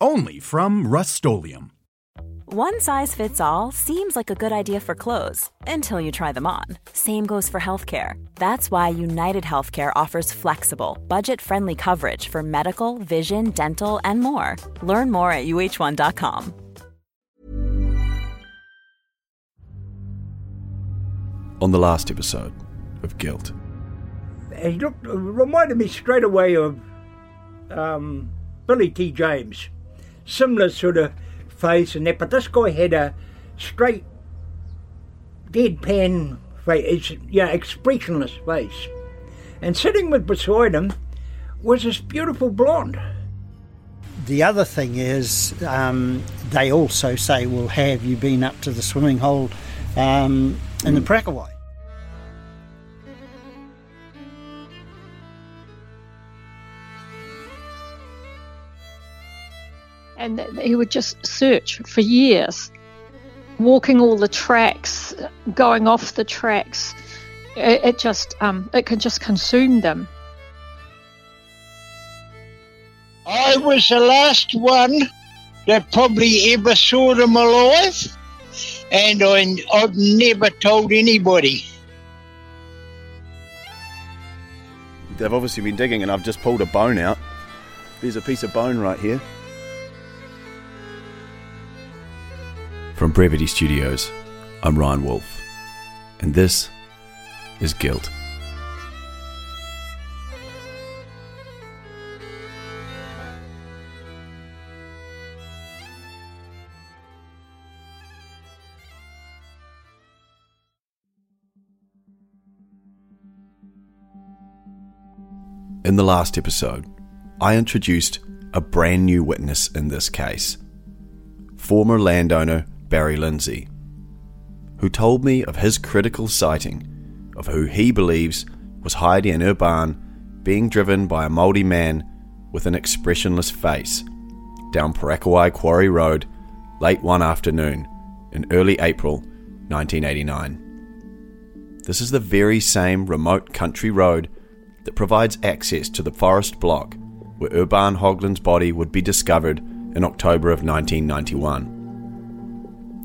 Only from Rust-Oleum One size fits all seems like a good idea for clothes until you try them on. Same goes for healthcare. That's why United Healthcare offers flexible, budget friendly coverage for medical, vision, dental, and more. Learn more at uh1.com. On the last episode of Guilt. He looked, reminded me straight away of um, Billy T. James. Similar sort of face and that, but this guy had a straight, deadpan face, yeah, expressionless face. And sitting with beside him was this beautiful blonde. The other thing is, um, they also say, "Well, have you been up to the swimming hole um, in the Parakiwai?" And he would just search for years, walking all the tracks, going off the tracks. It, it just um, it can just consume them. I was the last one that probably ever saw them alive, and I, I've never told anybody. They've obviously been digging, and I've just pulled a bone out. There's a piece of bone right here. From Brevity Studios, I'm Ryan Wolf, and this is Guilt. In the last episode, I introduced a brand new witness in this case former landowner Barry Lindsay, who told me of his critical sighting of who he believes was Heidi and Urban being driven by a mouldy man with an expressionless face down Parakiwai Quarry Road late one afternoon in early April 1989. This is the very same remote country road that provides access to the forest block where Urban Hoglin's body would be discovered in October of 1991.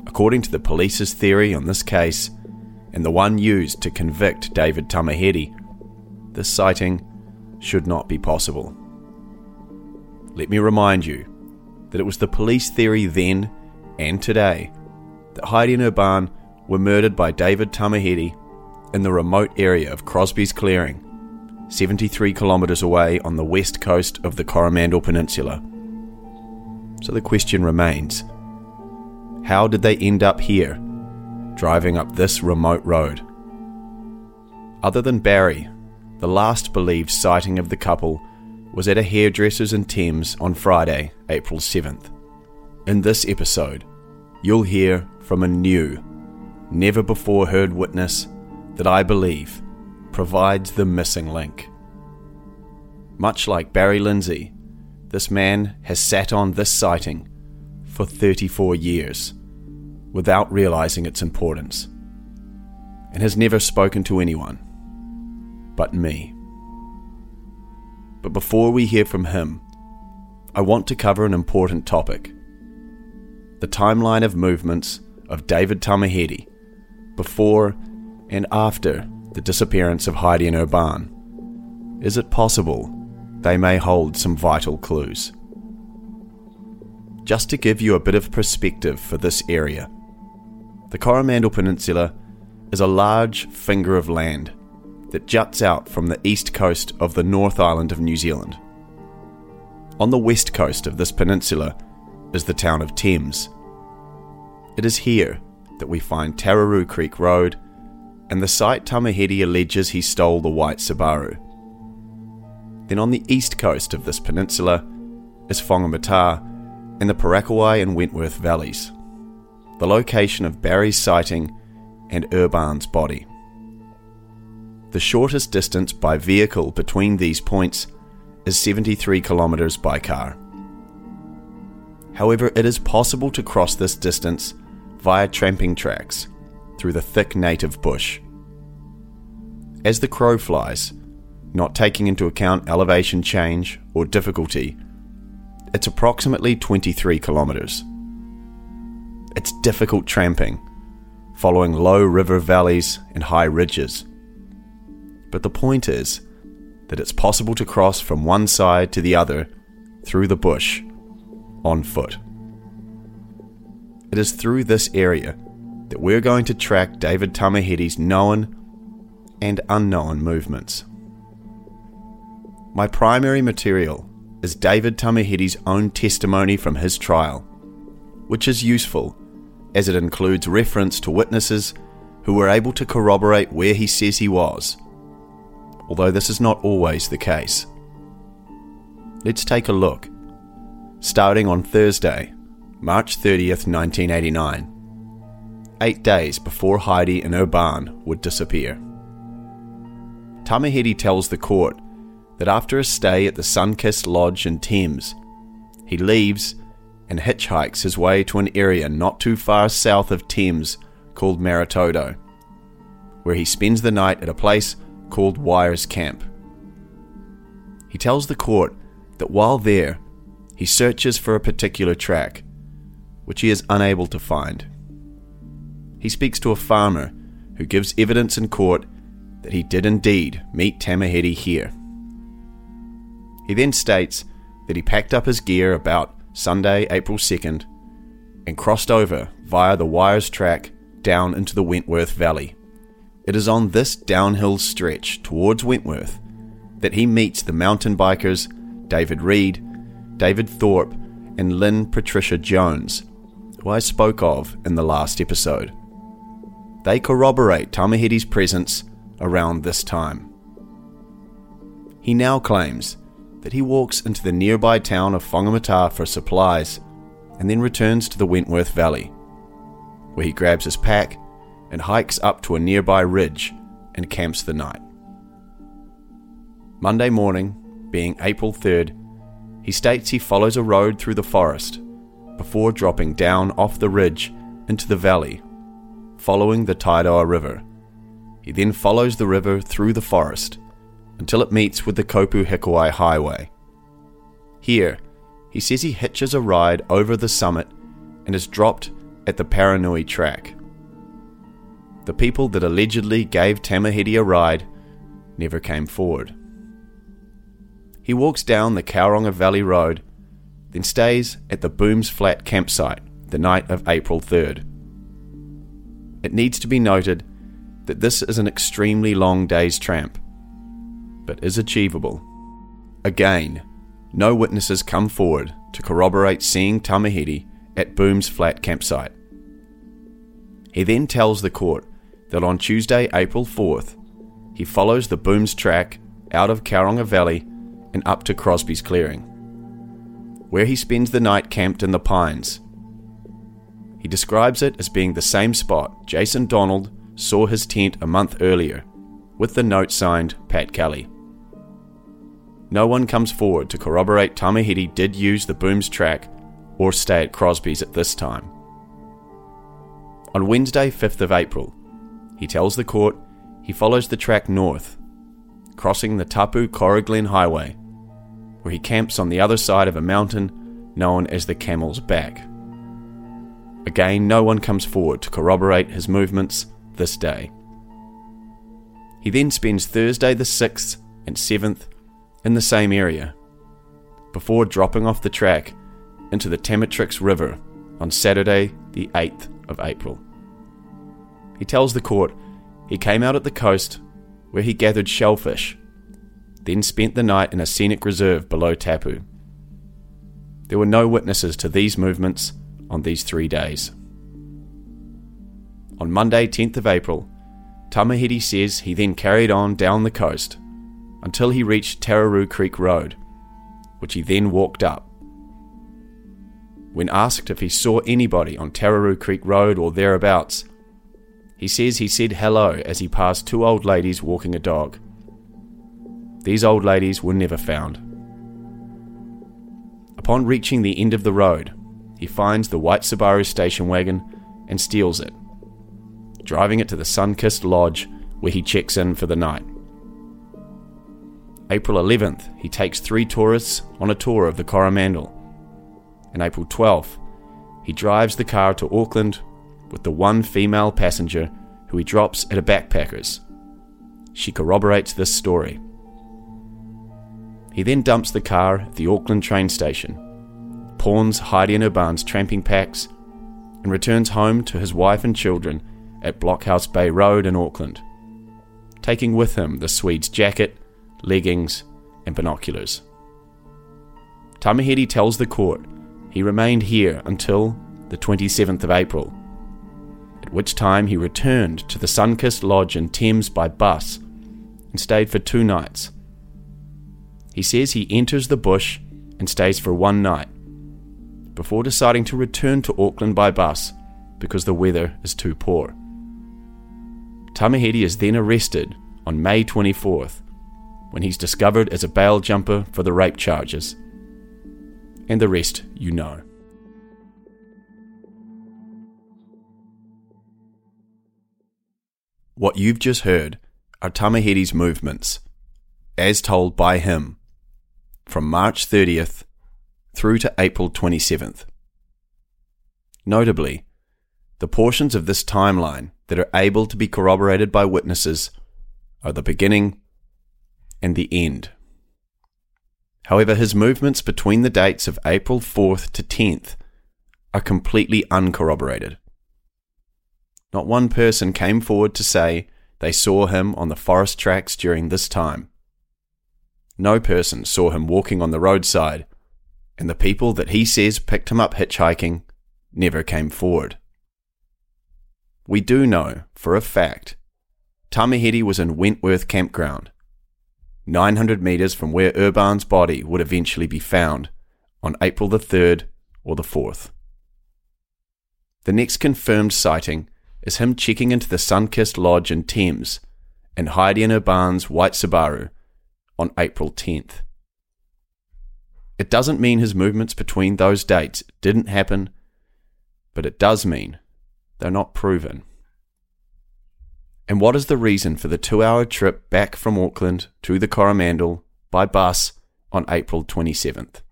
According to the police's theory on this case, and the one used to convict David Tamihere, this sighting should not be possible. Let me remind you that it was the police theory then and today that Heidi and Urban were murdered by David Tamihere in the remote area of Crosby's Clearing, 73 kilometres away on the west coast of the Coromandel Peninsula. So the question remains how did they end up here, driving up this remote road? Other than Barry, the last believed sighting of the couple was at a hairdresser's in Thames on Friday, April 7th. In this episode, you'll hear from a new, never before heard witness that I believe provides the missing link. Much like Barry Lindsay, this man has sat on this sighting for 34 years without realizing its importance, and has never spoken to anyone but me. But before we hear from him, I want to cover an important topic the timeline of movements of David Tamihere before and after the disappearance of Heidi and Urban. Is it possible they may hold some vital clues? Just to give you a bit of perspective for this area, the Coromandel Peninsula is a large finger of land that juts out from the east coast of the North Island of New Zealand. On the west coast of this peninsula is the town of Thames. It is here that we find Tararu Creek Road and the site Tamihere alleges he stole the white Subaru. Then on the east coast of this peninsula is Whangamata in the Parakiwai and Wentworth valleys, the location of Barry's sighting and Urban's body. The shortest distance by vehicle between these points is 73 kilometres by car. However, it is possible to cross this distance via tramping tracks through the thick native bush. As the crow flies, not taking into account elevation change or difficulty, it's approximately 23 kilometres. It's difficult tramping, following low river valleys and high ridges. But the point is that it's possible to cross from one side to the other through the bush on foot. It is through this area that we're going to track David Tamihere's known and unknown movements. My primary material is David Tamihere's own testimony from his trial, which is useful as it includes reference to witnesses who were able to corroborate where he says he was, although this is not always the case. Let's take a look, starting on Thursday, March 30th, 1989, eight days before Heidi and Urban would disappear. Tamihere tells the court that after a stay at the Sunkist Lodge in Thames, he leaves and hitchhikes his way to an area not too far south of Thames called Maratoto, where he spends the night at a place called Wires Camp. He tells the court that while there, he searches for a particular track, which he is unable to find. He speaks to a farmer who gives evidence in court that he did indeed meet Tamihere here. He then states that he packed up his gear about Sunday, April 2nd, and crossed over via the Wires track down into the Wentworth Valley. It is on this downhill stretch towards Wentworth that he meets the mountain bikers David Reed, David Thorpe, and Lynn Patricia Jones, who I spoke of in the last episode. They corroborate Tamihere's presence around this time. He now claims that he walks into the nearby town of Whangamata for supplies and then returns to the Wentworth Valley, where he grabs his pack and hikes up to a nearby ridge and camps the night. Monday morning, being April 3rd, he states he follows a road through the forest before dropping down off the ridge into the valley, following the Tairua River. He then follows the river through the forest until it meets with the Kopu Hikuai Highway. Here, he says he hitches a ride over the summit and is dropped at the Paranui track. The people that allegedly gave Tamihere a ride never came forward. He walks down the Kauaeranga Valley Road, then stays at the Booms Flat campsite the night of April 3rd. It needs to be noted that this is an extremely long day's tramp, but is achievable. Again, no witnesses come forward to corroborate seeing Tamihere at Boom's flat campsite. He then tells the court that on Tuesday, April 4th, he follows the Booms track out of Kauaeranga Valley and up to Crosby's clearing, where he spends the night camped in the pines. He describes it as being the same spot Jason Donald saw his tent a month earlier, with the note signed Pat Kelly. No one comes forward to corroborate Tamihere did use the Booms track or stay at Crosby's at this time. On Wednesday, 5th of April, he tells the court he follows the track north, crossing the Tapu Coroglen Highway, where he camps on the other side of a mountain known as the Camel's Back. Again, no one comes forward to corroborate his movements this day. He then spends Thursday the 6th and 7th in the same area, before dropping off the track into the Tamatrix River on Saturday the 8th of April. He tells the court he came out at the coast where he gathered shellfish, then spent the night in a scenic reserve below Tapu. There were no witnesses to these movements on these three days. On Monday, 10th of April, Tamihere says he then carried on down the coast until he reached Tararu Creek Road, which he then walked up. when asked if he saw anybody on Tararu Creek Road or thereabouts, he says he said hello as he passed two old ladies walking a dog. These old ladies were never found. Upon reaching the end of the road, he finds the white Subaru station wagon and steals it, driving it to the Sunkist Lodge where he checks in for the night. April 11th, he takes three tourists on a tour of the Coromandel. And April 12th, he drives the car to Auckland with the one female passenger who he drops at a backpacker's. She corroborates this story. He then dumps the car at the Auckland train station, pawns Heidi and her Urban's tramping packs, and returns home to his wife and children at Blockhouse Bay Road in Auckland, taking with him the Swede's jacket, leggings, and binoculars. Tamihere tells the court he remained here until the 27th of April, at which time he returned to the Sunkist Lodge in Thames by bus and stayed for two nights. He says he enters the bush and stays for one night before deciding to return to Auckland by bus because the weather is too poor. Tamihere is then arrested on May 24th when he's discovered as a bail jumper for the rape charges. And the rest you know. What you've just heard are Tamihere's movements, as told by him, from March 30th through to April 27th. Notably, the portions of this timeline that are able to be corroborated by witnesses are the beginning and the end. However, his movements between the dates of April 4th to 10th are completely uncorroborated. Not one person came forward to say they saw him on the forest tracks during this time. No person saw him walking on the roadside, and the people that he says picked him up hitchhiking never came forward. We do know, for a fact, Tamihere was in Wentworth Campground, 900 metres from where Urban's body would eventually be found on April the 3rd or the 4th. The next confirmed sighting is him checking into the Sunkist Lodge in Thames and Heidi and Urban's white Subaru on April 10th. It doesn't mean his movements between those dates didn't happen, but it does mean they're not proven. And what is the reason for the two hour trip back from Auckland to the Coromandel by bus on April 27th?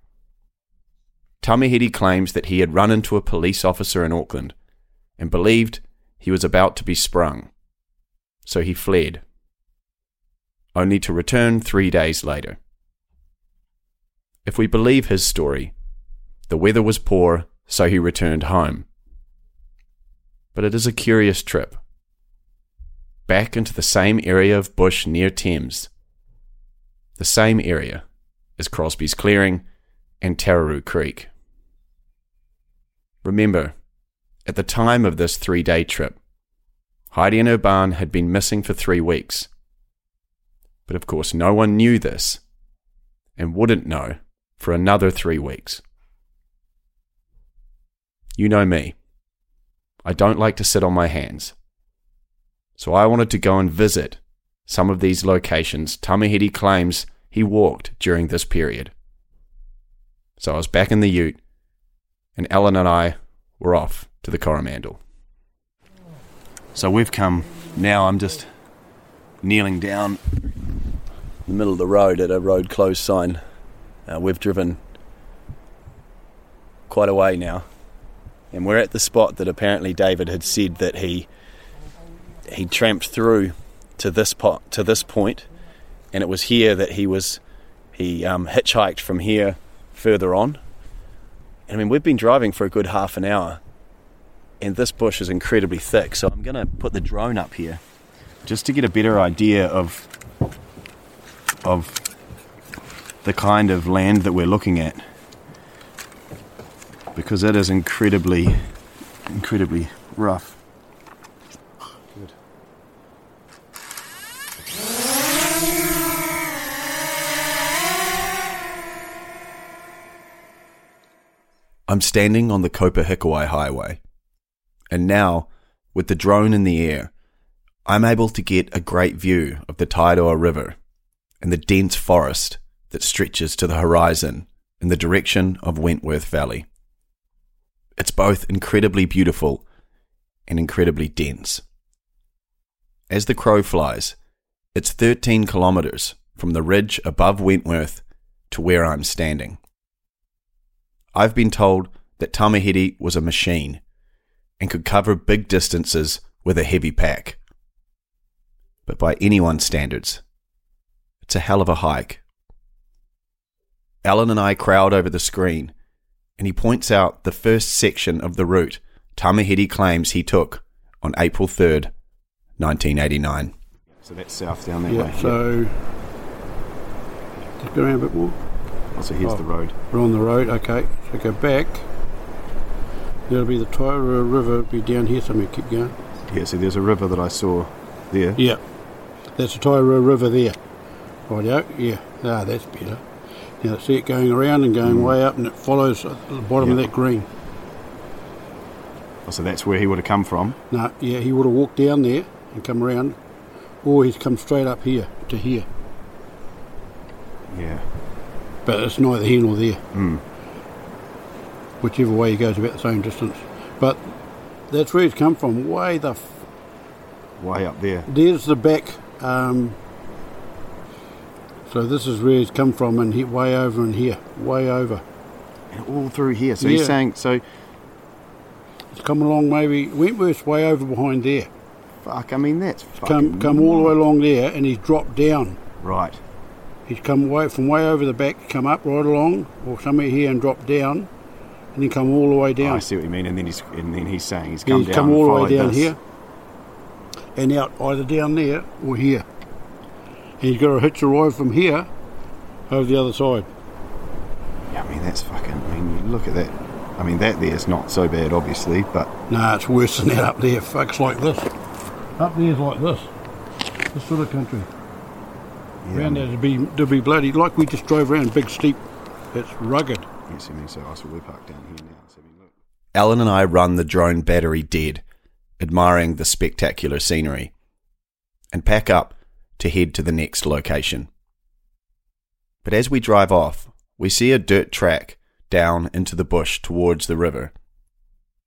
Tamihere claims that he had run into a police officer in Auckland and believed he was about to be sprung. So he fled, only to return three days later. If we believe his story, the weather was poor, so he returned home. But it is a curious trip. Back into the same area of bush near Thames. The same area as Crosby's Clearing and Tararu Creek. Remember, at the time of this three day trip, Heidi and Urban had been missing for three weeks. But of course, no one knew this and wouldn't know for another three weeks. You know me. I don't like to sit on my hands. So I wanted to go and visit some of these locations Tamihere claims he walked during this period. So I was back in the ute, and Ellen and I were off to the Coromandel. So we've come, now I'm just kneeling down in the middle of the road at a road closed sign. Uh, we've driven quite a way now, and we're at the spot that apparently David had said that he he tramped through to this pot to this point, and it was here that he was he um, hitchhiked from here further on. And I mean, we've been driving for a good half an hour, and this bush is incredibly thick. So I'm going to put the drone up here just to get a better idea of of the kind of land that we're looking at because it is incredibly incredibly rough I'm standing on the Kopu Hikuai Highway, and now, with the drone in the air, I'm able to get a great view of the Tairua River and the dense forest that stretches to the horizon in the direction of Wentworth Valley. It's both incredibly beautiful and incredibly dense. As the crow flies, it's 13 kilometres from the ridge above Wentworth to where I'm standing. I've been told that Tamihere was a machine and could cover big distances with a heavy pack. But by anyone's standards, it's a hell of a hike. Alan and I crowd over the screen, and he points out the first section of the route Tamihere claims he took on April 3rd, 1989. So that's south down that Yeah, way. so just go around a bit more. So here's Oh. the road. We're on the road, okay. So go back. There'll be the Tairua River, be down here somewhere. Keep going. Yeah, see, there's a river that I saw there. Yeah, that's the Tairua River there. Rightio, yeah. Ah, that's better. Now see it going around and going way up, and it follows the bottom of that green. Oh, so that's where he would have come from. No, yeah, he would have walked down there and come around, or he's come straight up here to here. Yeah. But it's neither here nor there. Mm. Whichever way he goes, about the same distance. But that's where he's come from. Way the f- Way up there. there's the back. Um, so this is where he's come from, and he way over in here, way over. And all through here. So Yeah. he's saying, so, He's come along maybe Wentworth's way over behind there. fuck, I mean, that's. Come come all the way along there, and he's dropped down. Right. He's come way from way over the back, come up right along, or somewhere here and drop down, and then come all the way down. I see what you mean. And then he's and then he's saying he's come he's down He's come all the way down this. here, and out either down there or here. And he's got to hitch a ride from here over the other side. Yeah, I mean, that's fucking... I mean, you look at that. I mean, that there's not so bad, obviously, but... Nah, it's worse than that up there. Fuck's like this. Up there's like this. This sort of country. Yeah, Around there to be to be bloody like we just drove around, big steep. It's rugged. Yes, I mean, so, oh, so we're parked down here now. So, I mean, look. Alan and I run the drone battery dead, admiring the spectacular scenery, and pack up to head to the next location. But as we drive off, we see a dirt track down into the bush towards the river,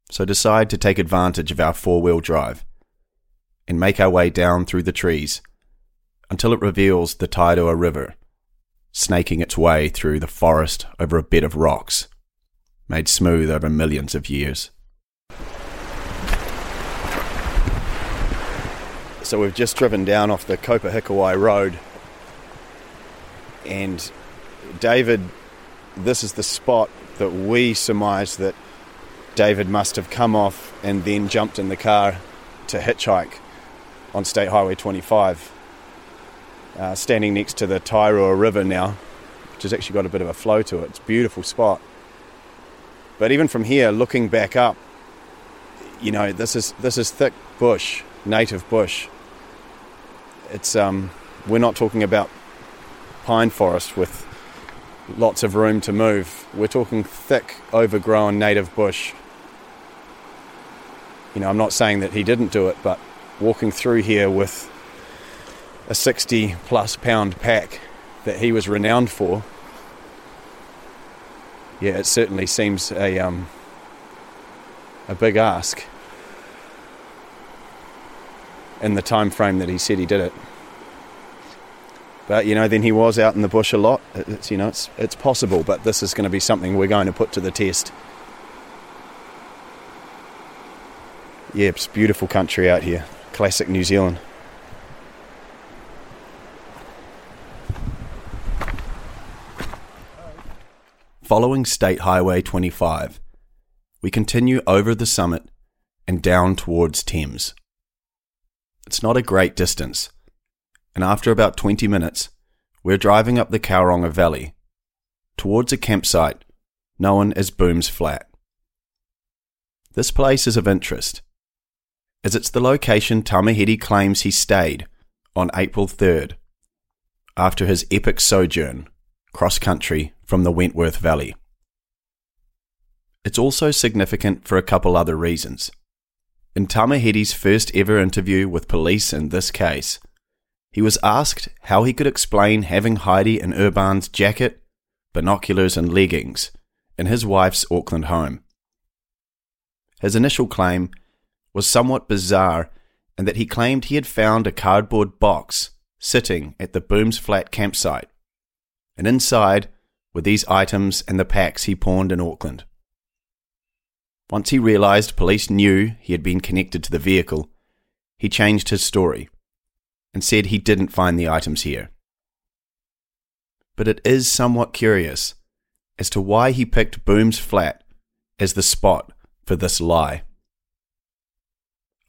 so decide to take advantage of our four wheel drive and make our way down through the trees until it reveals the Tairua River, snaking its way through the forest over a bed of rocks made smooth over millions of years. So we've just driven down off the Kopu Hikuai Road, and David, this is the spot that we surmise that David must have come off and then jumped in the car to hitchhike on State Highway 25, uh, standing next to the Tairua River now, which has actually got a bit of a flow to it. It's a beautiful spot. But even from here, looking back up, you know, this is this is thick bush, native bush. It's um, we're not talking about pine forest with lots of room to move. We're talking thick, overgrown native bush. You know, I'm not saying that he didn't do it, but walking through here with a 60 plus pound pack that he was renowned for, yeah, it certainly seems a um, a big ask in the time frame that he said he did it. But you know, then he was out in the bush a lot. It's you know, it's it's possible, but this is going to be something we're going to put to the test. Yeah, it's beautiful country out here. Classic New Zealand. Following State Highway 25, we continue over the summit and down towards Thames. It's not a great distance, and after about 20 minutes, we're driving up the Kauaeranga Valley towards a campsite known as Booms Flat. This place is of interest, as it's the location Tamihere claims he stayed on April 3rd after his epic sojourn cross country from the Wentworth Valley. it's also significant for a couple other reasons. In Tamihere's first ever interview with police in this case, he was asked how he could explain having Heidi in Urban's jacket, binoculars, and leggings in his wife's Auckland home. His initial claim was somewhat bizarre in that he claimed he had found a cardboard box sitting at the Booms Flat campsite, and inside were these items and the packs he pawned in Auckland. Once he realised police knew he had been connected to the vehicle, he changed his story and said he didn't find the items here. But it is somewhat curious as to why he picked Booms Flat as the spot for this lie.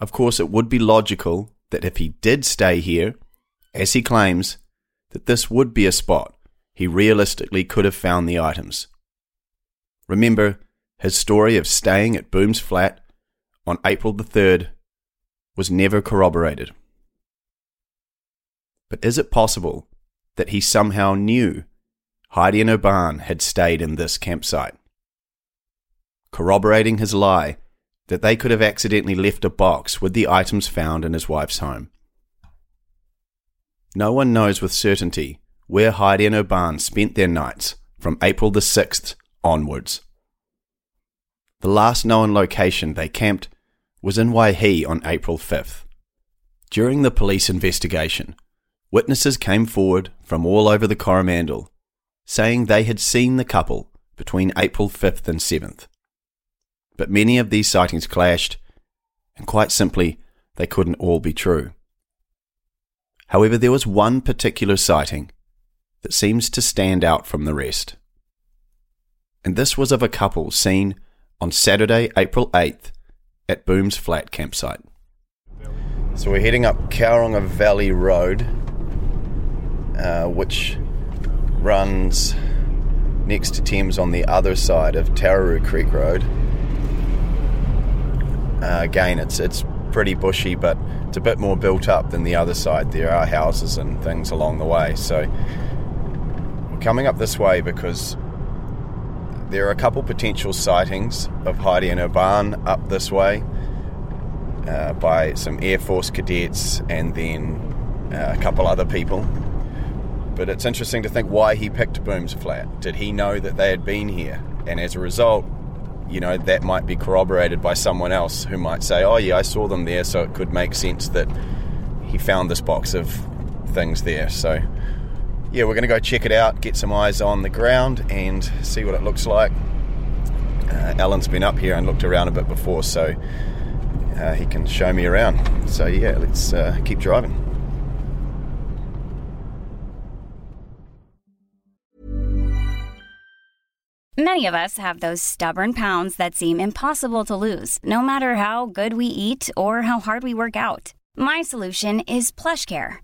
Of course, it would be logical that if he did stay here, as he claims, that this would be a spot he realistically could have found the items. Remember, his story of staying at Booms Flat on April the 3rd was never corroborated. But is it possible that he somehow knew Heidi and Urban had stayed in this campsite? Corroborating his lie that they could have accidentally left a box with the items found in his wife's home. No one knows with certainty where Heidi and Urban spent their nights from April the 6th onwards. The last known location they camped was in Waihi on April 5th. During the police investigation, witnesses came forward from all over the Coromandel saying they had seen the couple between April 5th and 7th. But many of these sightings clashed, and quite simply, they couldn't all be true. However, there was one particular sighting that seems to stand out from the rest. And this was of a couple seen on Saturday, April 8th at Booms Flat campsite. So we're heading up Kauaeranga Valley Road, uh, which runs next to Thames on the other side of Tararu Creek Road. Uh, again, it's it's pretty bushy, but it's a bit more built up than the other side. There are houses and things along the way. So coming up this way because there are a couple potential sightings of Heidi and Urban up this way uh, by some Air Force cadets and then uh, a couple other people. But it's interesting to think why he picked Booms Flat. Did he know that they had been here? And as a result, you know, that might be corroborated by someone else who might say, oh, yeah, I saw them there, so it could make sense that he found this box of things there. So, yeah, we're going to go check it out, get some eyes on the ground, and see what it looks like. Uh, Alan's been up here and looked around a bit before, so uh, he can show me around. So, yeah, let's uh, keep driving. Many of us have those stubborn pounds that seem impossible to lose, no matter how good we eat or how hard we work out. My solution is PlushCare.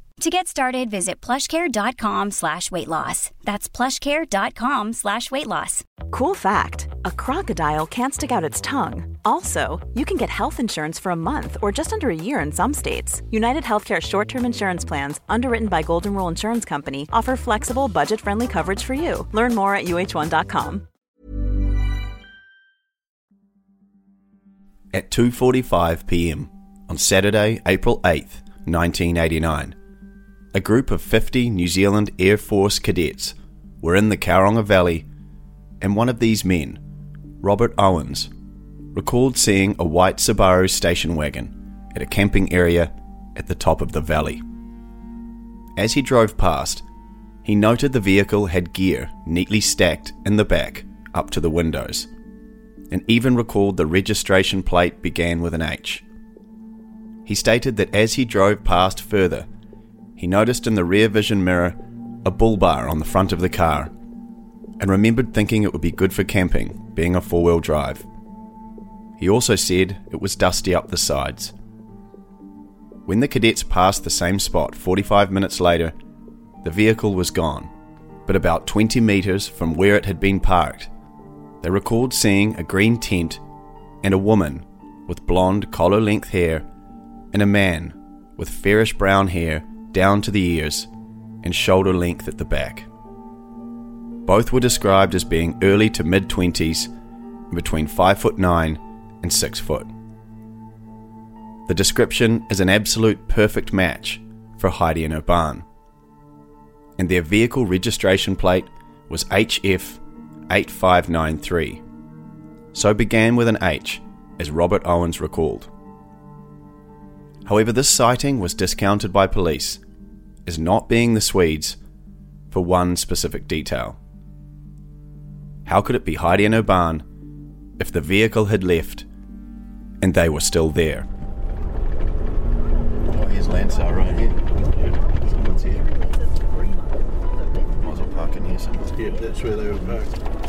To get started, visit plushcare.com slash weight loss. That's plushcare.com slash weight loss. Cool fact a crocodile can't stick out its tongue. Also, you can get health insurance for a month or just under a year in some states. United Healthcare short term insurance plans, underwritten by Golden Rule Insurance Company, offer flexible, budget friendly coverage for you. Learn more at uh1.com. At 2:45 p.m. on Saturday, April 8th, 1989 a group of 50 New Zealand Air Force cadets were in the Kauaeranga Valley, and one of these men, Robert Owens, recalled seeing a white Subaru station wagon at a camping area at the top of the valley. As he drove past, he noted the vehicle had gear neatly stacked in the back up to the windows, and even recalled the registration plate began with an H. He stated that as he drove past further, he noticed in the rear vision mirror a bull bar on the front of the car and remembered thinking it would be good for camping, being a four wheel drive. He also said it was dusty up the sides. When the cadets passed the same spot 45 minutes later, the vehicle was gone, but about 20 metres from where it had been parked, they recalled seeing a green tent and a woman with blonde collar length hair and a man with fairish brown hair down to the ears and shoulder length at the back. Both were described as being early to mid 20s between 5 foot 9 and 6 foot. The description is an absolute perfect match for Heidi and Urban. And their vehicle registration plate was HF 8593. So began with an H, as Robert Owens recalled. However, this sighting was discounted by police as not being the Swedes for one specific detail. How could it be Heidi and Urban if the vehicle had left and they were still there? Oh, here's Lansar right here. Someone's here. Might as well park in here somewhere. Yeah, that's where they were parked.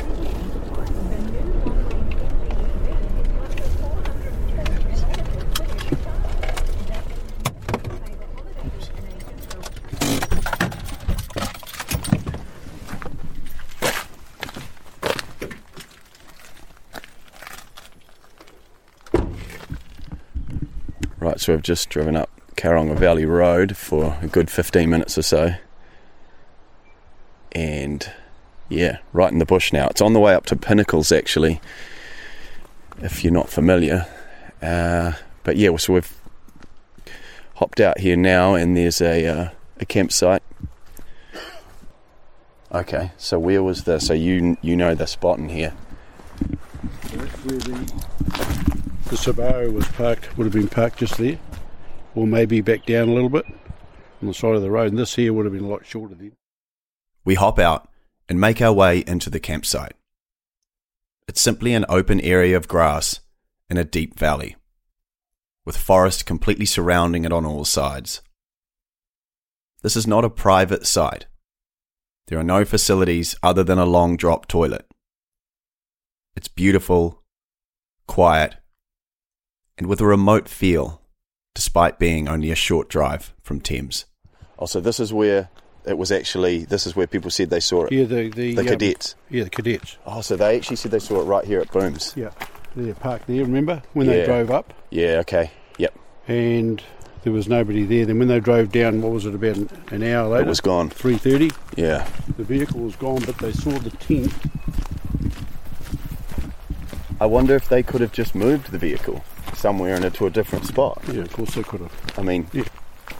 So we've just driven up Kauaeranga Valley Road for a good 15 minutes or so. And yeah, right in the bush now. It's on the way up to Pinnacles actually, if you're not familiar. Uh, but yeah, so we've hopped out here now and there's a, uh, a campsite. Okay, so where was the, so you, you know the spot in here? The, Subaru was parked, would have been parked just there, or maybe back down a little bit on the side of the road. And this here would have been a lot shorter then. We hop out and make our way into the campsite. It's simply an open area of grass in a deep valley, with forest completely surrounding it on all sides. This is not a private site. There are no facilities other than a long drop toilet. It's beautiful, quiet, and with a remote feel, despite being only a short drive from Thames. Oh, so this is where it was actually, this is where people said they saw it. Yeah, the the, The um, cadets. yeah, the cadets. Oh, so they actually said they saw it right here at Booms. Yeah, they're parked there. Remember when they drove up, Yeah, okay. Yep. and there was nobody there. Then when they drove down, what was it about an, an hour later? It was gone. Three thirty. Yeah. The vehicle was gone, but they saw the tent. I wonder if they could have just moved the vehicle somewhere and into a different spot. Yeah, of course they could have. I mean, Yeah.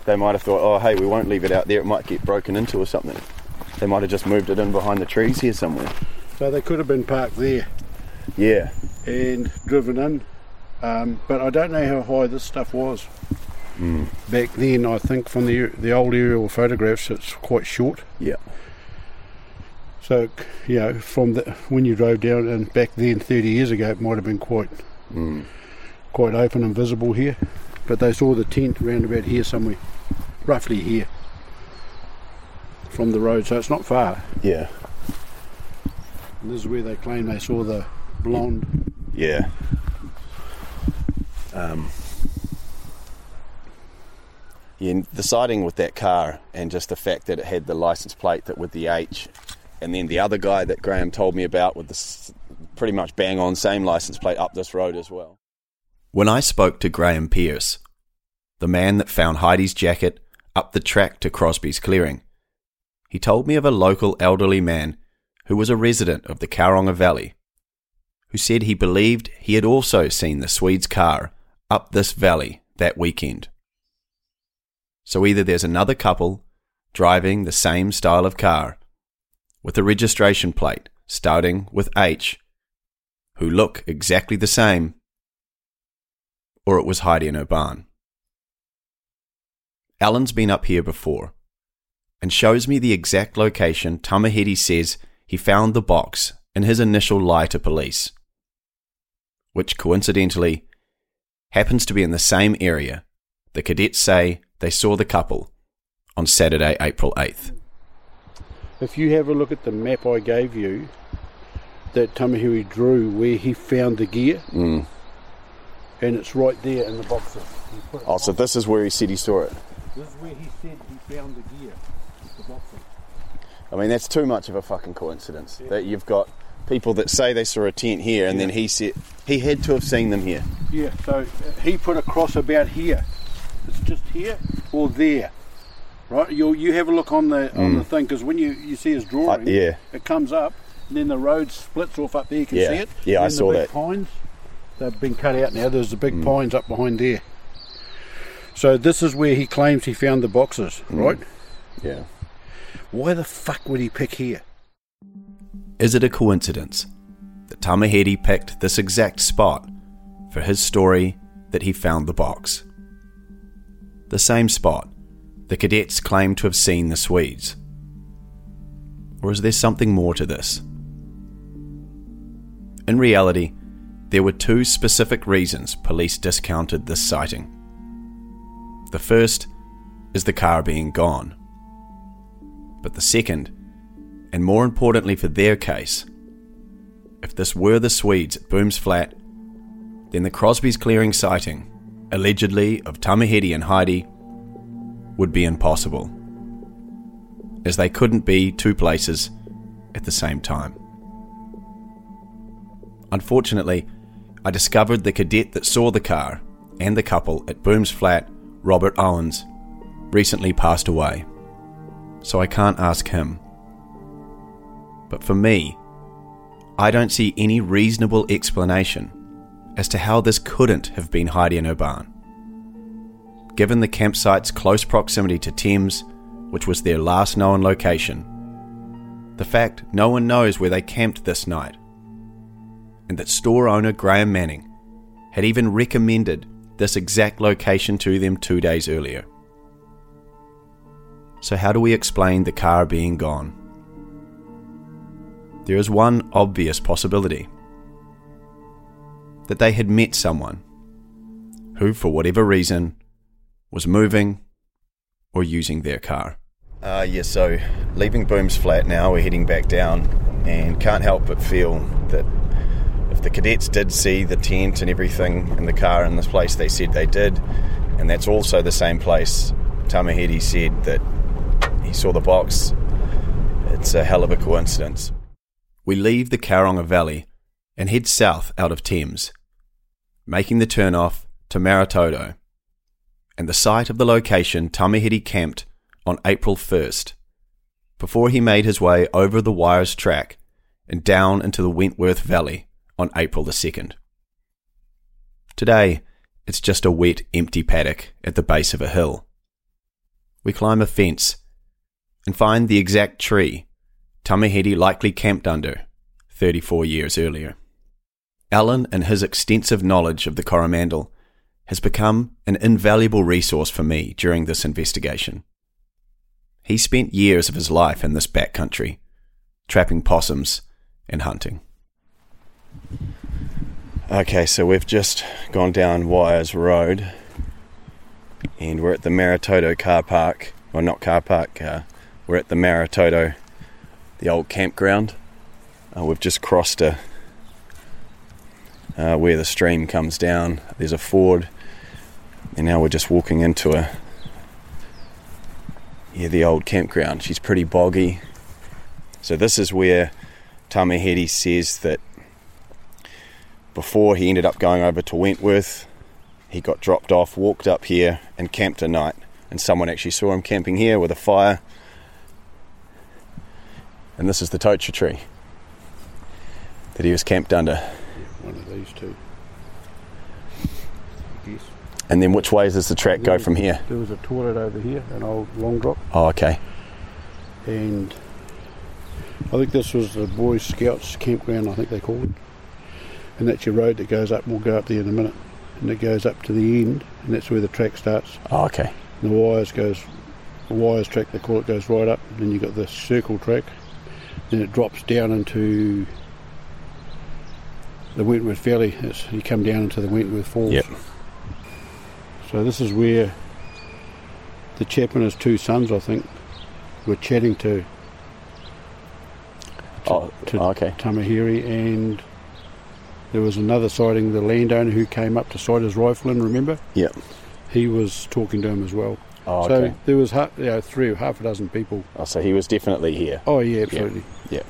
they might have thought, oh, hey, we won't leave it out there, it might get broken into or something. They might have just moved it in behind the trees here somewhere. So they could have been parked there Yeah. and driven in. Um, but I don't know how high this stuff was. Back then, I think from the the old aerial photographs, it's quite short. Yeah. So, you know, from the, when you drove down and back then, 30 years ago, it might have been quite quite open and visible here. But they saw the tent round about here somewhere, roughly here, from the road. So it's not far. Yeah. And this is where they claim they saw the blonde. Yeah. Um, yeah, the sighting with that car and just the fact that it had the license plate that with the H, and then the other guy that Graham told me about with the pretty much bang on same license plate up this road as well. When I spoke to Graham Pierce, the man that found Heidi's jacket up the track to Crosby's clearing, he told me of a local elderly man who was a resident of the Kauaeranga Valley who said he believed he had also seen the Swede's car up this valley that weekend. So either there's another couple driving the same style of car with a registration plate starting with H who look exactly the same, or it was Heidi and barn. Alan's been up here before and shows me the exact location Tamihere says he found the box in his initial lie to police, which coincidentally happens to be in the same area the cadets say they saw the couple on Saturday, April 8th. If you have a look at the map I gave you, that Tamihere drew where he found the gear, Mm. And it's right there in the box. He put Oh, so this is where he said he saw it. This is where he said he found the gear, the boxing. I mean, that's too much of a fucking coincidence that you've got people that say they saw a tent here, and then he said he had to have seen them here. Yeah, so uh, he put a cross about here. It's just here or there, right? You you have a look on the on the thing because when you you see his drawing, Mm. Uh, yeah. it comes up, and then the road splits off up there. You can Yeah. see it. Yeah, I And saw big that. Pines, they've been cut out now. There's the big Mm. pines up behind there. So this is where he claims he found the boxes, Mm. right? Yeah. Why the fuck would he pick here? Is it a coincidence that Tamihere picked this exact spot for his story that he found the box? The same spot the cadets claim to have seen the Swedes. Or is there something more to this? In reality, there were two specific reasons police discounted this sighting. The first is the car being gone. But the second, and more importantly for their case, if this were the Swedes at Booms Flat, then the Crosby's clearing sighting, allegedly of Tamihere and Heidi, would be impossible, as they couldn't be two places at the same time. Unfortunately, I discovered the cadet that saw the car and the couple at Booms Flat, Robert Owens, recently passed away, so I can't ask him. But for me, I don't see any reasonable explanation as to how this couldn't have been Heidi and Urban. Given the campsite's close proximity to Thames, which was their last known location, the fact no one knows where they camped this night, and that store owner Graham Manning had even recommended this exact location to them two days earlier. So, how do we explain the car being gone? There is one obvious possibility that they had met someone who, for whatever reason, was moving or using their car. Uh, yeah, so leaving Booms Flat now, we're heading back down, and can't help but feel that if the cadets did see the tent and everything in the car in this place, they said they did, and that's also the same place Tamihere said that he saw the box. It's a hell of a coincidence. We leave the Kauaeranga Valley and head south out of Thames, making the turnoff to Maratoto, and the site of the location Tamihere camped on April 1st, before he made his way over the Wires track and down into the Wentworth Valley on April the 2nd. Today, it's just a wet, empty paddock at the base of a hill. We climb a fence and find the exact tree Tamihere likely camped under 34 years earlier. Alan and his extensive knowledge of the Coromandel has become an invaluable resource for me during this investigation. He spent years of his life in this backcountry, trapping possums and hunting. Okay, so we've just gone down Wires Road and we're at the Maratoto car park. Well, not car park, uh, we're at the Maratoto, the old campground. Uh, we've just crossed a, uh, where the stream comes down. There's a ford, and now we're just walking into a, yeah, the old campground. She's pretty boggy. So this is where Tamihere says that before he ended up going over to Wentworth, he got dropped off, walked up here, and camped a night. And someone actually saw him camping here with a fire. And this is the tocha tree that he was camped under. One of these two. Yes. And then which ways does the track go from here? There was a toilet over here, an old long drop, Oh, okay. and I think this was the Boy Scouts campground. I think they called it. And that's your road that goes up. We'll go up there in a minute, and it goes up to the end, and that's where the track starts. Oh, okay. And the wires goes, the wires track they call it goes right up. And then you got the circle track. Then it drops down into the Wentworth Valley. It's, you come down into the Wentworth Falls. Yep. So this is where the chap and his two sons, I think, were chatting to Oh, to okay. Tamihere, and there was another sighting. The landowner who came up to sight his rifle in, remember? Yep. He was talking to him as well. Oh, so okay. there was you know, three or half a dozen people. Oh, so he was definitely here. Oh yeah, absolutely. Yeah.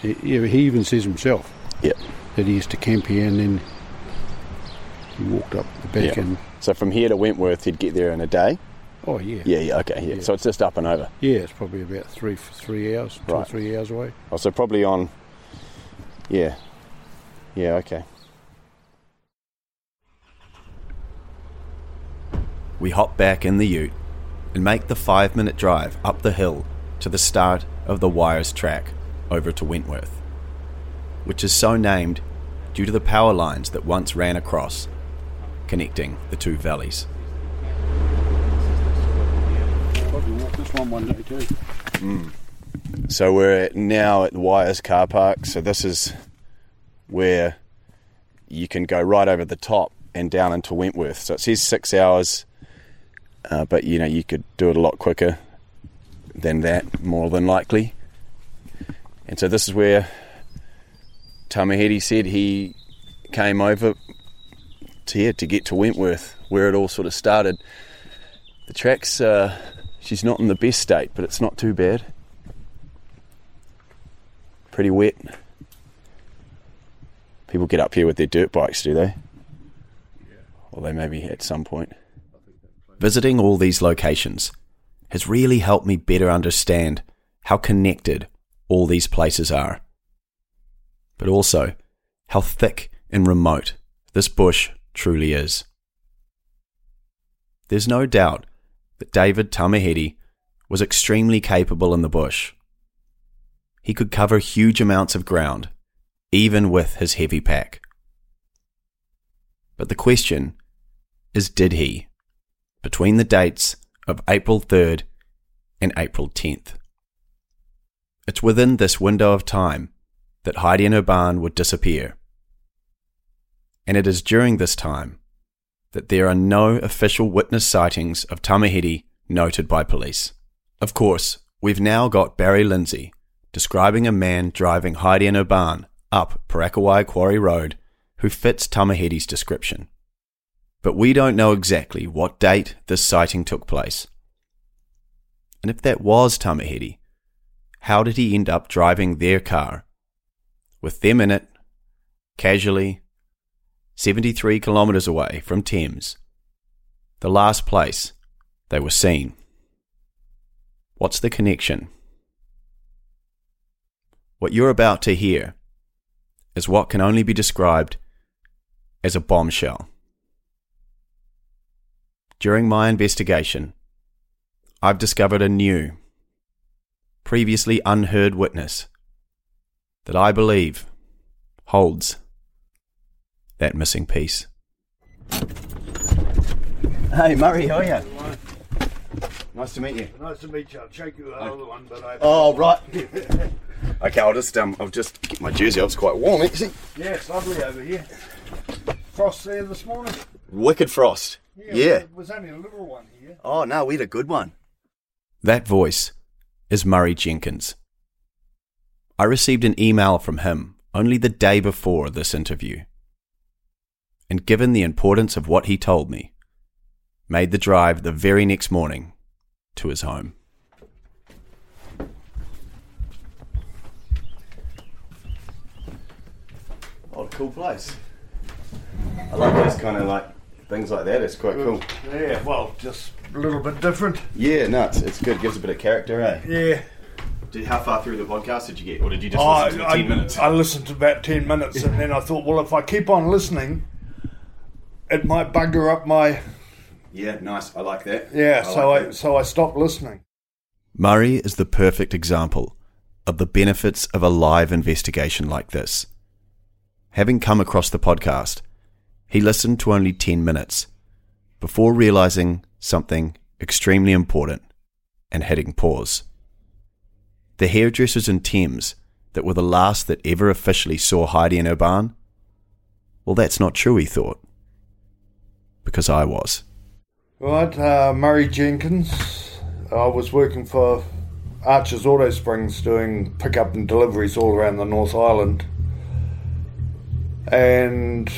He, yeah, he even says himself Yeah. that he used to camp here and then he walked up the back Yeah. and So from here to Wentworth, he'd get there in a day. oh yeah, Yeah, yeah, okay, yeah. Yeah. So it's just up and over. yeah, it's probably about three three hours, two or Right. three hours away. Oh, so probably on. Yeah. Yeah, okay. We hop back in the ute and make the five minute drive up the hill to the start of the Wires track over to Wentworth, which is so named due to the power lines that once ran across, connecting the two valleys. Probably walk this one one day too. Hmm. So we're at, now at the Wires car park. So this is where you can go right over the top and down into Wentworth. So it says six hours, uh, but you know you could do it a lot quicker than that, more than likely. And so this is where Tamihere said he came over to here to get to Wentworth, where it all sort of started. The track's uh, she's not in the best state, but it's not too bad pretty wet. People get up here with their dirt bikes, do they? Or they maybe at some point. Visiting all these locations has really helped me better understand how connected all these places are, but also how thick and remote this bush truly is. There's no doubt that David Tamihere was extremely capable in the bush. He could cover huge amounts of ground, even with his heavy pack. But the question is did he? between the dates of April 3rd and April 10th. It's within this window of time that Heidi and Urban would disappear. And it is during this time that there are no official witness sightings of Tamihere noted by police. Of course, we've now got Barry Lindsay describing a man driving Heidi and Urban up Parakiwai Quarry Road who fits Tamihere's description but we don't know exactly what date this sighting took place. And if that was Tamihere, how did he end up driving their car, with them in it, casually, 73 kilometres away from Thames, the last place they were seen? What's the connection? What you're about to hear is what can only be described as a bombshell. During my investigation, I've discovered a new, previously unheard witness that I believe holds that missing piece. Hey Murray, how are you? Nice to meet you. Nice to meet you. I'll shake you the other one, but I. Oh right. okay, I'll just um, I'll just get my jersey. off. It's quite warm, actually. Yeah, it's lovely over here. Frost there this morning. Wicked frost. Yeah. There was only a little one here. Oh no, we had a good one. That voice is Murray Jenkins. I received an email from him only the day before this interview. And given the importance of what he told me, made the drive the very next morning to his home. Oh, cool place. I like those kind of like things like that. It's quite cool. Yeah, well, just a little bit different. Yeah, no, it's, it's good. gives a bit of character, eh? Yeah. Did, how far through the podcast did you get, or did you just I, listen to I, ten minutes? I listened to about 10 minutes and then I thought, well, if I keep on listening, it might bugger up my. yeah, nice. I like that. Yeah, I so like I that. so I stopped listening. Murray is the perfect example of the benefits of a live investigation like this. Having come across the podcast, he listened to only 10 minutes before realizing something extremely important and hitting pause. The hairdressers in Thames that were the last that ever officially saw Heidi and Urban? Well, that's not true, he thought. Because I was. Right, uh, Murray Jenkins. I was working for Archer's Auto Springs doing pickup and deliveries all around the North Island. And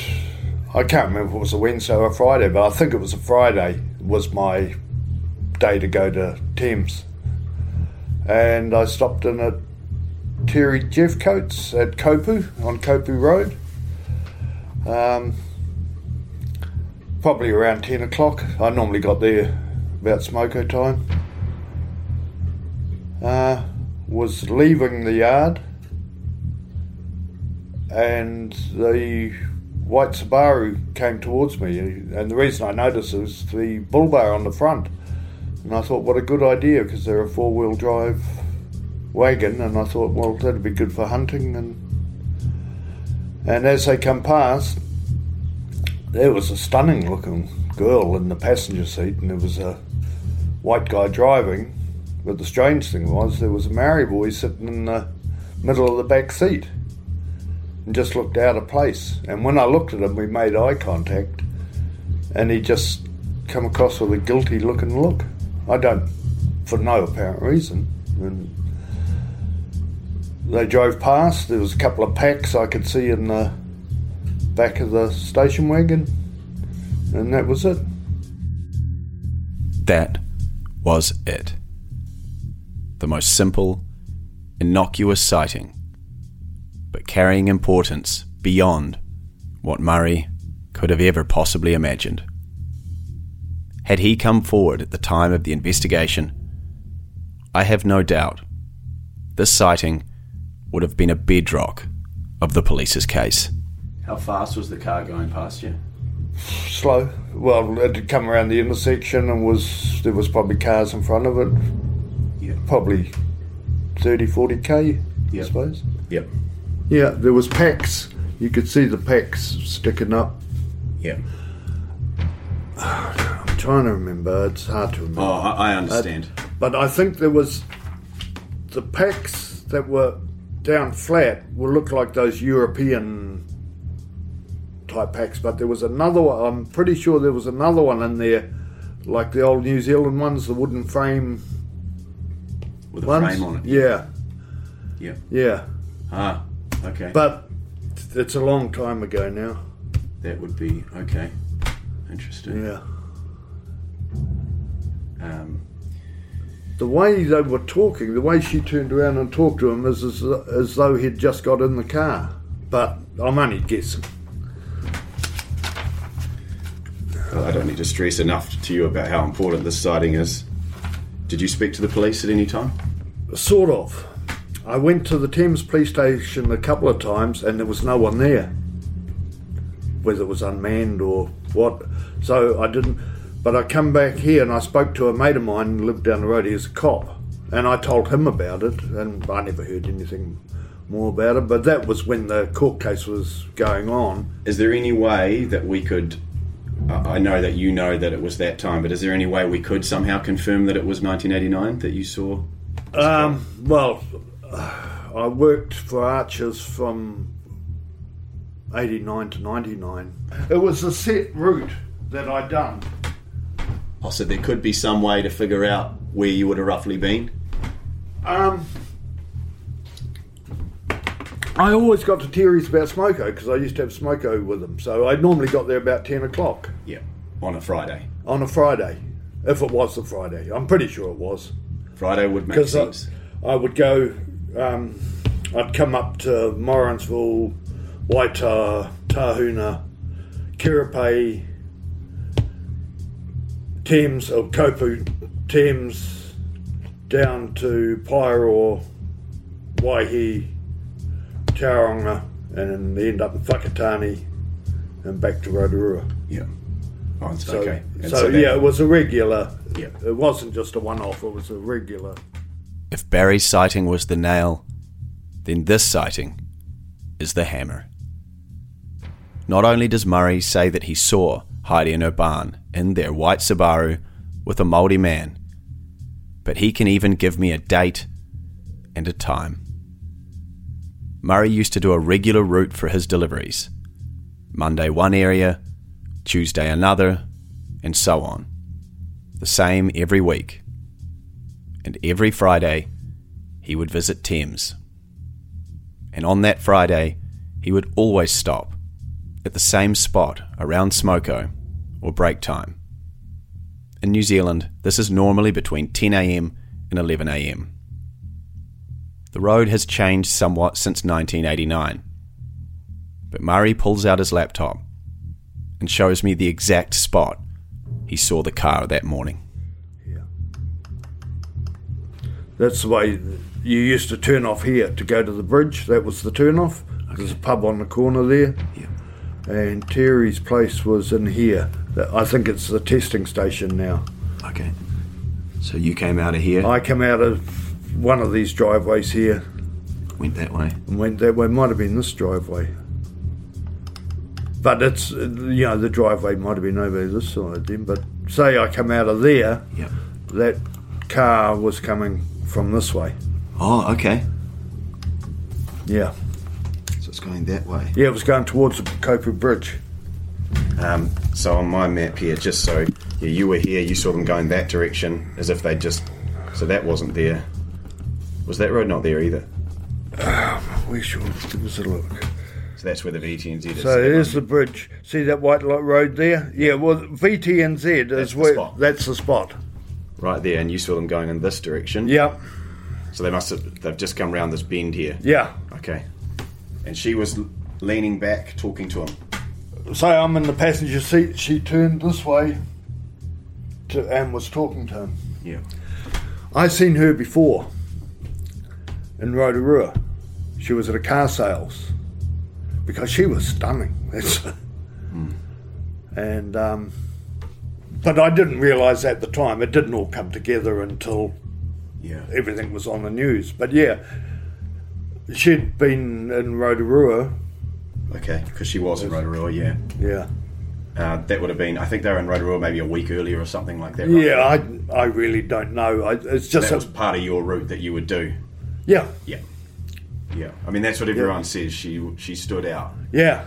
I can't remember if it was a Wednesday or a Friday, but I think it was a Friday was my day to go to Thames. And I stopped in at Terry Jeffcoats at Kopu on Kopu Road. Um, probably around 10 o'clock. I normally got there about smoko time. Uh, was leaving the yard and the white Subaru came towards me. And the reason I noticed was the bull bar on the front. And I thought, what a good idea because they're a four wheel drive wagon. And I thought, well, that'd be good for hunting. And and as they come past, there was a stunning looking girl in the passenger seat, and there was a white guy driving. But the strange thing was, there was a Maori boy sitting in the middle of the back seat and just looked out of place. And when I looked at him, we made eye contact, and he just come across with a guilty looking look. I don't, for no apparent reason. And they drove past. There was a couple of packs I could see in the back of the station wagon, and that was it. That was it. The most simple, innocuous sighting, but carrying importance beyond what Murray could have ever possibly imagined. Had he come forward at the time of the investigation, I have no doubt this sighting would have been a bedrock of the police's case. How fast was the car going past you? Slow. Well, it had come around the intersection and was there was probably cars in front of it. Yeah. Probably 30, 40 k. I Yep. suppose. Yep. Yeah, there was packs. You could see the packs sticking up. Yeah. I'm trying to remember. It's hard to remember. Oh, I, I understand. But I think there was the packs that were down flat will look like those European type packs, but there was another one. I'm pretty sure there was another one in there, like the old New Zealand ones, the wooden frame With a ones. frame on it. Yeah, Yep. yeah. Ah, okay. But it's a long time ago now. that would be okay. Interesting. Yeah. Um, The way they were talking, the way she turned around and talked to him, is as, as though he'd just got in the car. But I'm only guessing. I don't need to stress enough to you about how important this sighting is. Did you speak to the police at any time? Sort of. I went to the Thames police station a couple of times and there was no one there. Whether it was unmanned or what. So I didn't. But I come back here and I spoke to a mate of mine who lived down the road. He's a cop. And I told him about it and I never heard anything more about it. But that was when the court case was going on. Is there any way that we could? I I know that you know that it was that time, but is there any way we could somehow confirm that it was 1989 that you saw? Um, well, I worked for Archers from 89 to 99. It was a set route that I'd done. Oh, so there could be some way to figure out where you would have roughly been. Um, I always got to Terry's about Smoko because I used to have Smoko with him. So I normally got there about 10 o'clock Yeah, on a Friday. on a Friday, if it was a Friday. I'm pretty sure it was. Friday would make Because I, sense. I would go, um, I'd come up to Morrinsville, Waitoa, Tahuna, Kerepehi, Thames, or Kopu, Thames, down to Paeroa, Waihi, Tauranga, and then they end up in Whakatane and back to Rotorua. yeah. Oh, So, okay. And so, that- yeah, it was a regular. Yeah. It wasn't just a one-off. It was a regular. If Barry's sighting was the nail, then this sighting is the hammer. Not only does Murray say that he saw Heidi and Urban in their white Subaru with a Māori man, but he can even give me a date and a time. Murray used to do a regular route for his deliveries Monday one area, Tuesday another, and so on. The same every week and every Friday he would visit Thames. And on that Friday, he would always stop at the same spot around Smoko or break time. In New Zealand, this is normally between 10am and 11am. The road has changed somewhat since 1989. But Murray pulls out his laptop and shows me the exact spot he saw the car that morning. That's the way you used to turn off here to go to the bridge. That was the turn off. There's a pub on the corner there. And Terry's place was in here. I think it's the testing station now. Okay. So you came out of here, I come out of one of these driveways here went that way. and went that way. Might have been this driveway. But it's, you know, the driveway might have been over this side then. But say I come out of there, Yeah. that car was coming from this way. Oh, okay. Yeah. So it's going that way. Yeah, it was going towards the Kopu Bridge. Um, so on my map here, just so yeah, you were here, you saw them going that direction as if they just. So that wasn't there. Was that road not there either? We should give us a look. So that's where the VTNZ is. So there's the bridge. See that white light road there? Yeah, well, VTNZ That's is the where spot. that's the spot. Right there, and you saw them going in this direction. Yeah, So they must have. They've just come round this bend here. yeah. Okay. And she was leaning back, talking to him. So I'm in the passenger seat. She turned this way to and was talking to him. Yeah. I seen her before in Rotorua. She was at a car sales because she was stunning. That's and um, but I didn't realise at the time. It didn't all come together until Yeah. everything was on the news. But yeah, she'd been in Rotorua. Okay. Because she was in Rotorua. Yeah. Yeah, Uh, that would have been. I think they were in Rotorua maybe a week earlier or something like that. roughly. yeah. I I really don't know. I, it's just That a, was part of your route that you would do. yeah, Yeah. Yeah. I mean, that's what everyone says. She she stood out, yeah,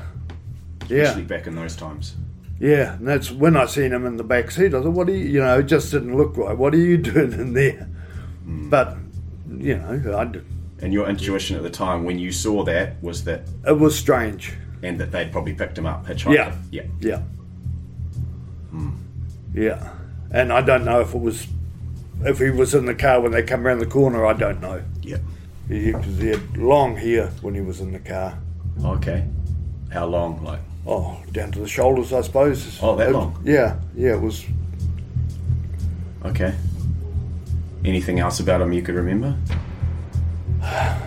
yeah. especially back in those times. Yeah, and that's when I seen him in the back seat. I thought, "What are you?" You know, it just didn't look right. What are you doing in there? Hmm. But you know, I And your intuition at the time when you saw that was that, it was strange. and that they'd probably picked him up, hitchhiked Yeah. Yeah. Yeah, hmm. yeah, and I don't know if it was if he was in the car when they come around the corner. I don't know. Yeah. He, 'cause he had long hair when he was in the car. Okay. How long? Like. Oh, down to the shoulders, I suppose. Oh, that It- long? Yeah, yeah. It was. Okay. Anything else about him you could remember?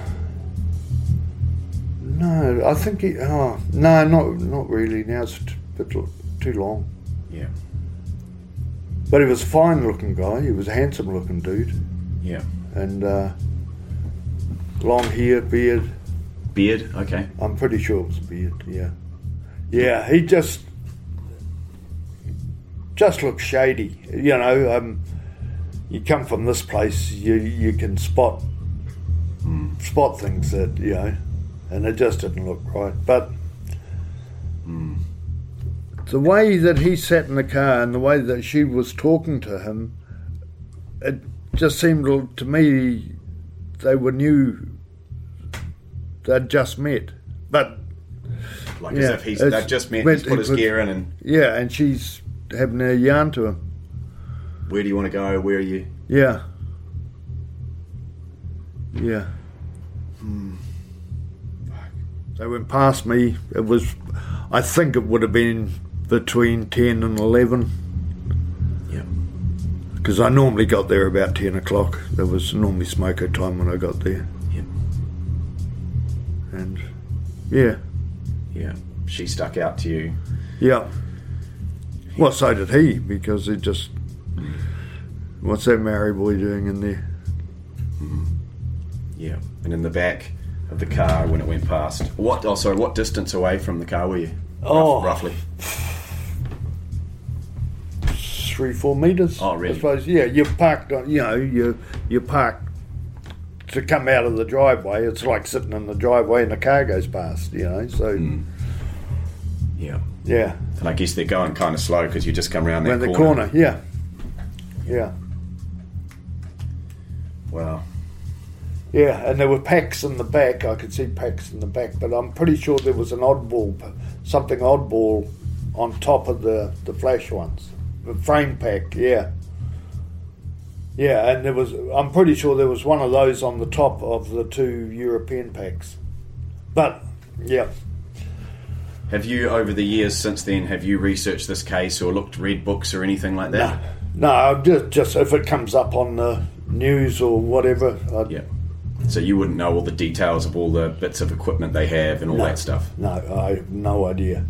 No, I think he. Oh, no, not not really. Now it's a bit too long. Yeah. But he was a fine looking guy. He was a handsome looking dude. Yeah. And uh, long hair, beard. Beard. Okay. I'm pretty sure it was beard, yeah. Yeah, he just just looked shady. You know, um, you come from this place, you you can spot spot things that, you know, and it just didn't look right. But the way that he sat in the car and the way that she was talking to him, it just seemed to me they were new. They'd just met, but Like as if he's they've just met, but he's put his gear in, and yeah, and she's having a yarn to him. where do you want to go? Where are you? Yeah, yeah. Hmm. They went past me. It was, I think it would have been between ten and eleven. Yeah. Because I normally got there about ten o'clock. There was normally smoko time when I got there. Yep. And yeah, Yeah. She stuck out to you. yeah. Well, so did he because he just. What's that Maori boy doing in there? Yeah. And in the back of the car when it went past. What? Oh, sorry. What distance away from the car were you? Oh. roughly. three, four meters. Oh, really? I suppose. Yeah, you're parked on. You know, you you park to come out of the driveway. It's like sitting in the driveway and the car goes past. You know, so Hmm. Yeah. yeah, And I guess they're going kind of slow because you just come around that around the corner. corner. Yeah, yeah, Wow. yeah. And there were packs in the back. I could see packs in the back, but I'm pretty sure there was an oddball, something oddball, on top of the the flash ones. The frame pack. Yeah, Yeah, and there was. I'm pretty sure there was one of those on the top of the two European packs. But yeah, Have you, over the years since then, have you researched this case or looked, read books or anything like that? no, no, just just if it comes up on the news or whatever. I'd, Yeah. So you wouldn't know all the details of all the bits of equipment they have and all No. that stuff. No, I have no idea,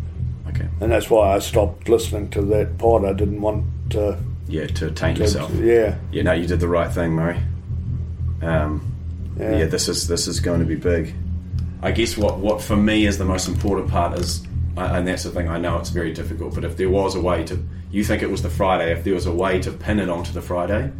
Okay. and that's why I stopped listening to that pod. I didn't want to. Yeah, to taint to yourself. yeah, Yeah, no, you did the right thing, Murray. Um, Yeah. yeah. this is this is going to be big. I guess what what for me is the most important part is, I- and that's the thing. I know it's very difficult, but if there was a way to, you think it was the Friday. If there was a way to pin it onto the Friday,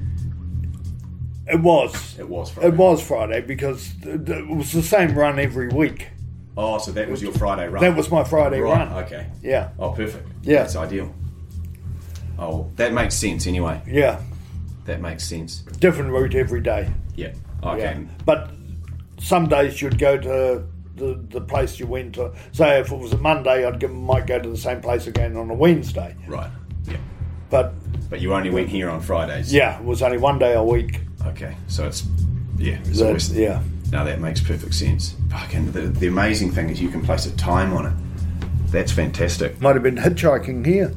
it was. it was Friday. It was Friday because it was the same run every week. Oh, so that was your Friday run. That was my Friday right. run. Okay. Yeah, Oh, perfect. Yeah. that's ideal. Oh, that makes sense. Anyway, yeah, that makes sense. different route every day. Yeah. Okay. Yeah. But some days you'd go to the, the place you went to. Say if it was a Monday, I'd go, might go to the same place again on a Wednesday. Right. Yeah. But But you only went here on Fridays. yeah, it was only one day a week. Okay. So it's yeah. It's That- always, yeah. Now that makes perfect sense. Fucking the, the amazing thing is you can place a time on it. That's fantastic. Might have been hitchhiking here.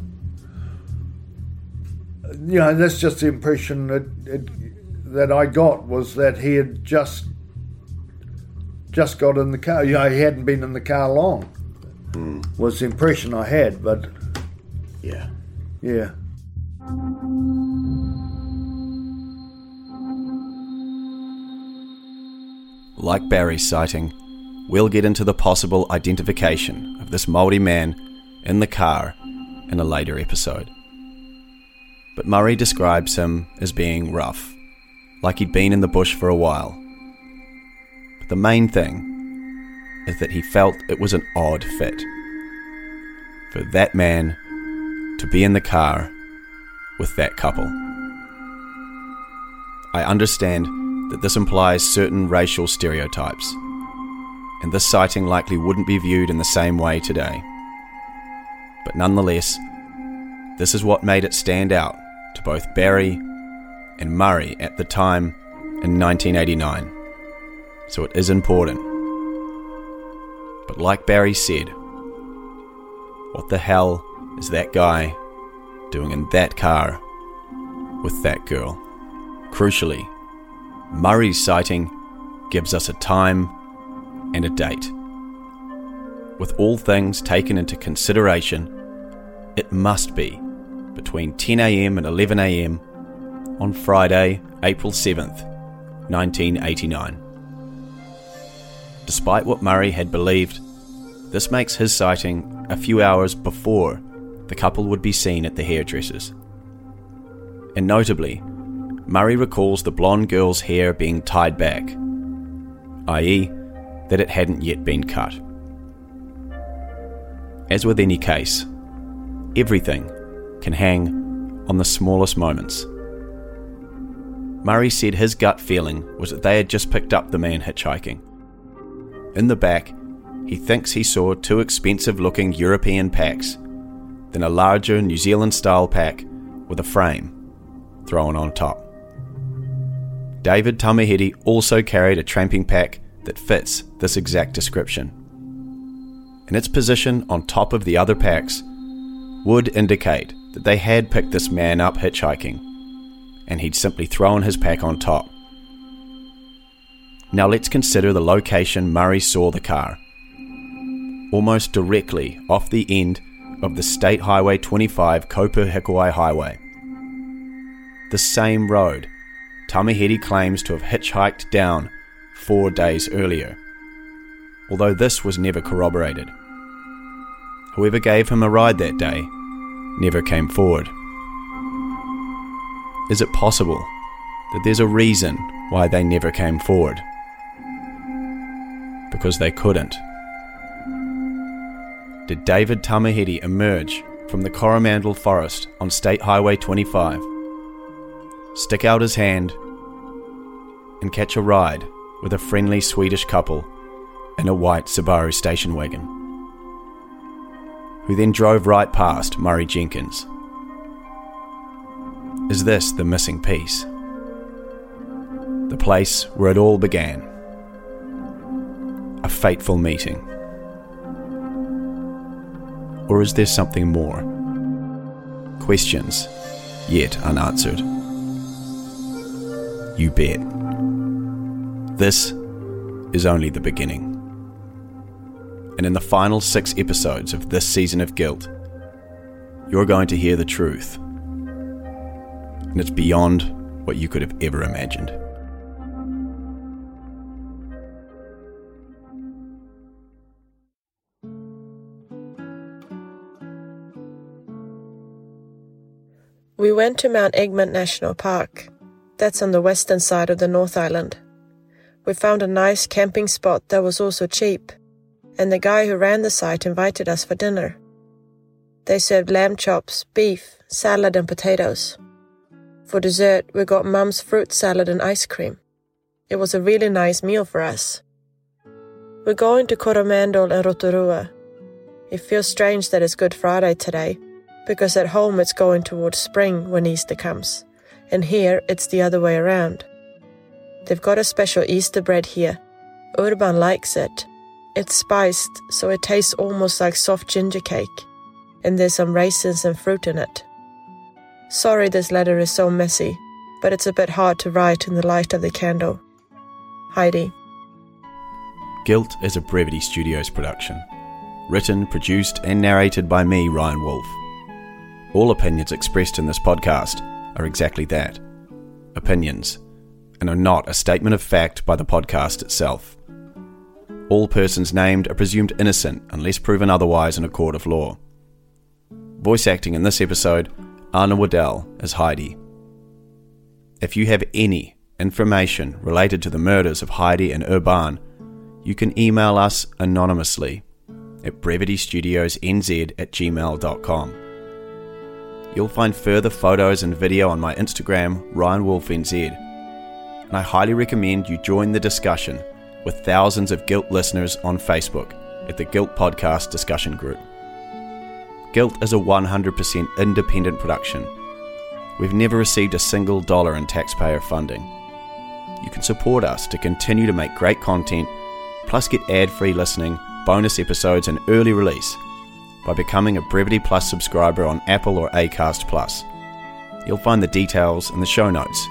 You know, that's just the impression that it, that I got was that he had just just got in the car. You know, he hadn't been in the car long. Hmm. Was the impression I had, but Yeah. yeah. Like Barry's sighting, we'll get into the possible identification of this Māori man in the car in a later episode. But Murray describes him as being rough, like he'd been in the bush for a while. The main thing is that he felt it was an odd fit for that man to be in the car with that couple. I understand that this implies certain racial stereotypes, and this sighting likely wouldn't be viewed in the same way today. But nonetheless, this is what made it stand out to both Barry and Murray at the time in 1989. So it is important. But like Barry said, what the hell is that guy doing in that car with that girl? Crucially, Murray's sighting gives us a time and a date. With all things taken into consideration, it must be between 10am and 11am on Friday, April 7th, 1989. Despite what Murray had believed, this makes his sighting a few hours before the couple would be seen at the hairdresser's. And notably, Murray recalls the blonde girl's hair being tied back, i.e., that it hadn't yet been cut. As with any case, everything can hang on the smallest moments. Murray said his gut feeling was that they had just picked up the man hitchhiking. In the back, he thinks he saw two expensive looking European packs, then a larger New Zealand style pack with a frame thrown on top. David Tamihere also carried a tramping pack that fits this exact description. And its position on top of the other packs would indicate that they had picked this man up hitchhiking, and he'd simply thrown his pack on top. Now let's consider the location Murray saw the car. Almost directly off the end of the State Highway 25 Kopu Highway. The same road Tamihere claims to have hitchhiked down four days earlier, although this was never corroborated. Whoever gave him a ride that day never came forward. Is it possible that there's a reason why they never came forward? Because they couldn't. Did David Tamihere emerge from the Coromandel Forest on State Highway 25, stick out his hand, and catch a ride with a friendly Swedish couple in a white Subaru station wagon, who then drove right past Murray Jenkins? Is this the missing piece? The place where it all began. Fateful meeting. Or is there something more? Questions yet unanswered. You bet. This is only the beginning. And in the final six episodes of this season of Guilt, you're going to hear the truth. And it's beyond what you could have ever imagined. We went to Mount Egmont National Park. That's on the western side of the North Island. We found a nice camping spot that was also cheap, and the guy who ran the site invited us for dinner. They served lamb chops, beef, salad, and potatoes. For dessert, we got Mum's fruit salad and ice cream. It was a really nice meal for us. We're going to Coromandel and Rotorua. It feels strange that it's Good Friday today, because at home it's going towards spring when Easter comes, and here it's the other way around. They've got a special Easter bread here. Urban likes it. It's spiced, so it tastes almost like soft ginger cake, and there's some raisins and fruit in it. Sorry this letter is so messy, but it's a bit hard to write in the light of the candle. Heidi. Guilt is a Brevity Studios production. Written, produced, and narrated by me, Ryan Wolf. All opinions expressed in this podcast are exactly that opinions, and are not a statement of fact by the podcast itself. All persons named are presumed innocent unless proven otherwise in a court of law. Voice acting in this episode Anna Waddell as Heidi. If you have any information related to the murders of Heidi and Urban, you can email us anonymously at brevitystudiosnz at gmail.com. You'll find further photos and video on my Instagram, RyanWolfNZ, and I highly recommend you join the discussion with thousands of Guilt listeners on Facebook at the Guilt Podcast discussion group. Guilt is a 100% independent production. We've never received a single dollar in taxpayer funding. You can support us to continue to make great content, plus get ad free listening, bonus episodes, and early release by becoming a Brevity Plus subscriber on Apple or Acast Plus. You'll find the details in the show notes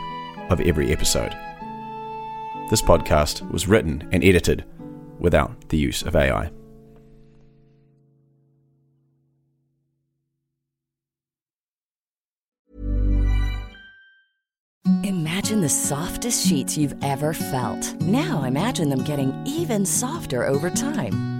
of every episode. This podcast was written and edited without the use of AI. Imagine the softest sheets you've ever felt. Now imagine them getting even softer over time.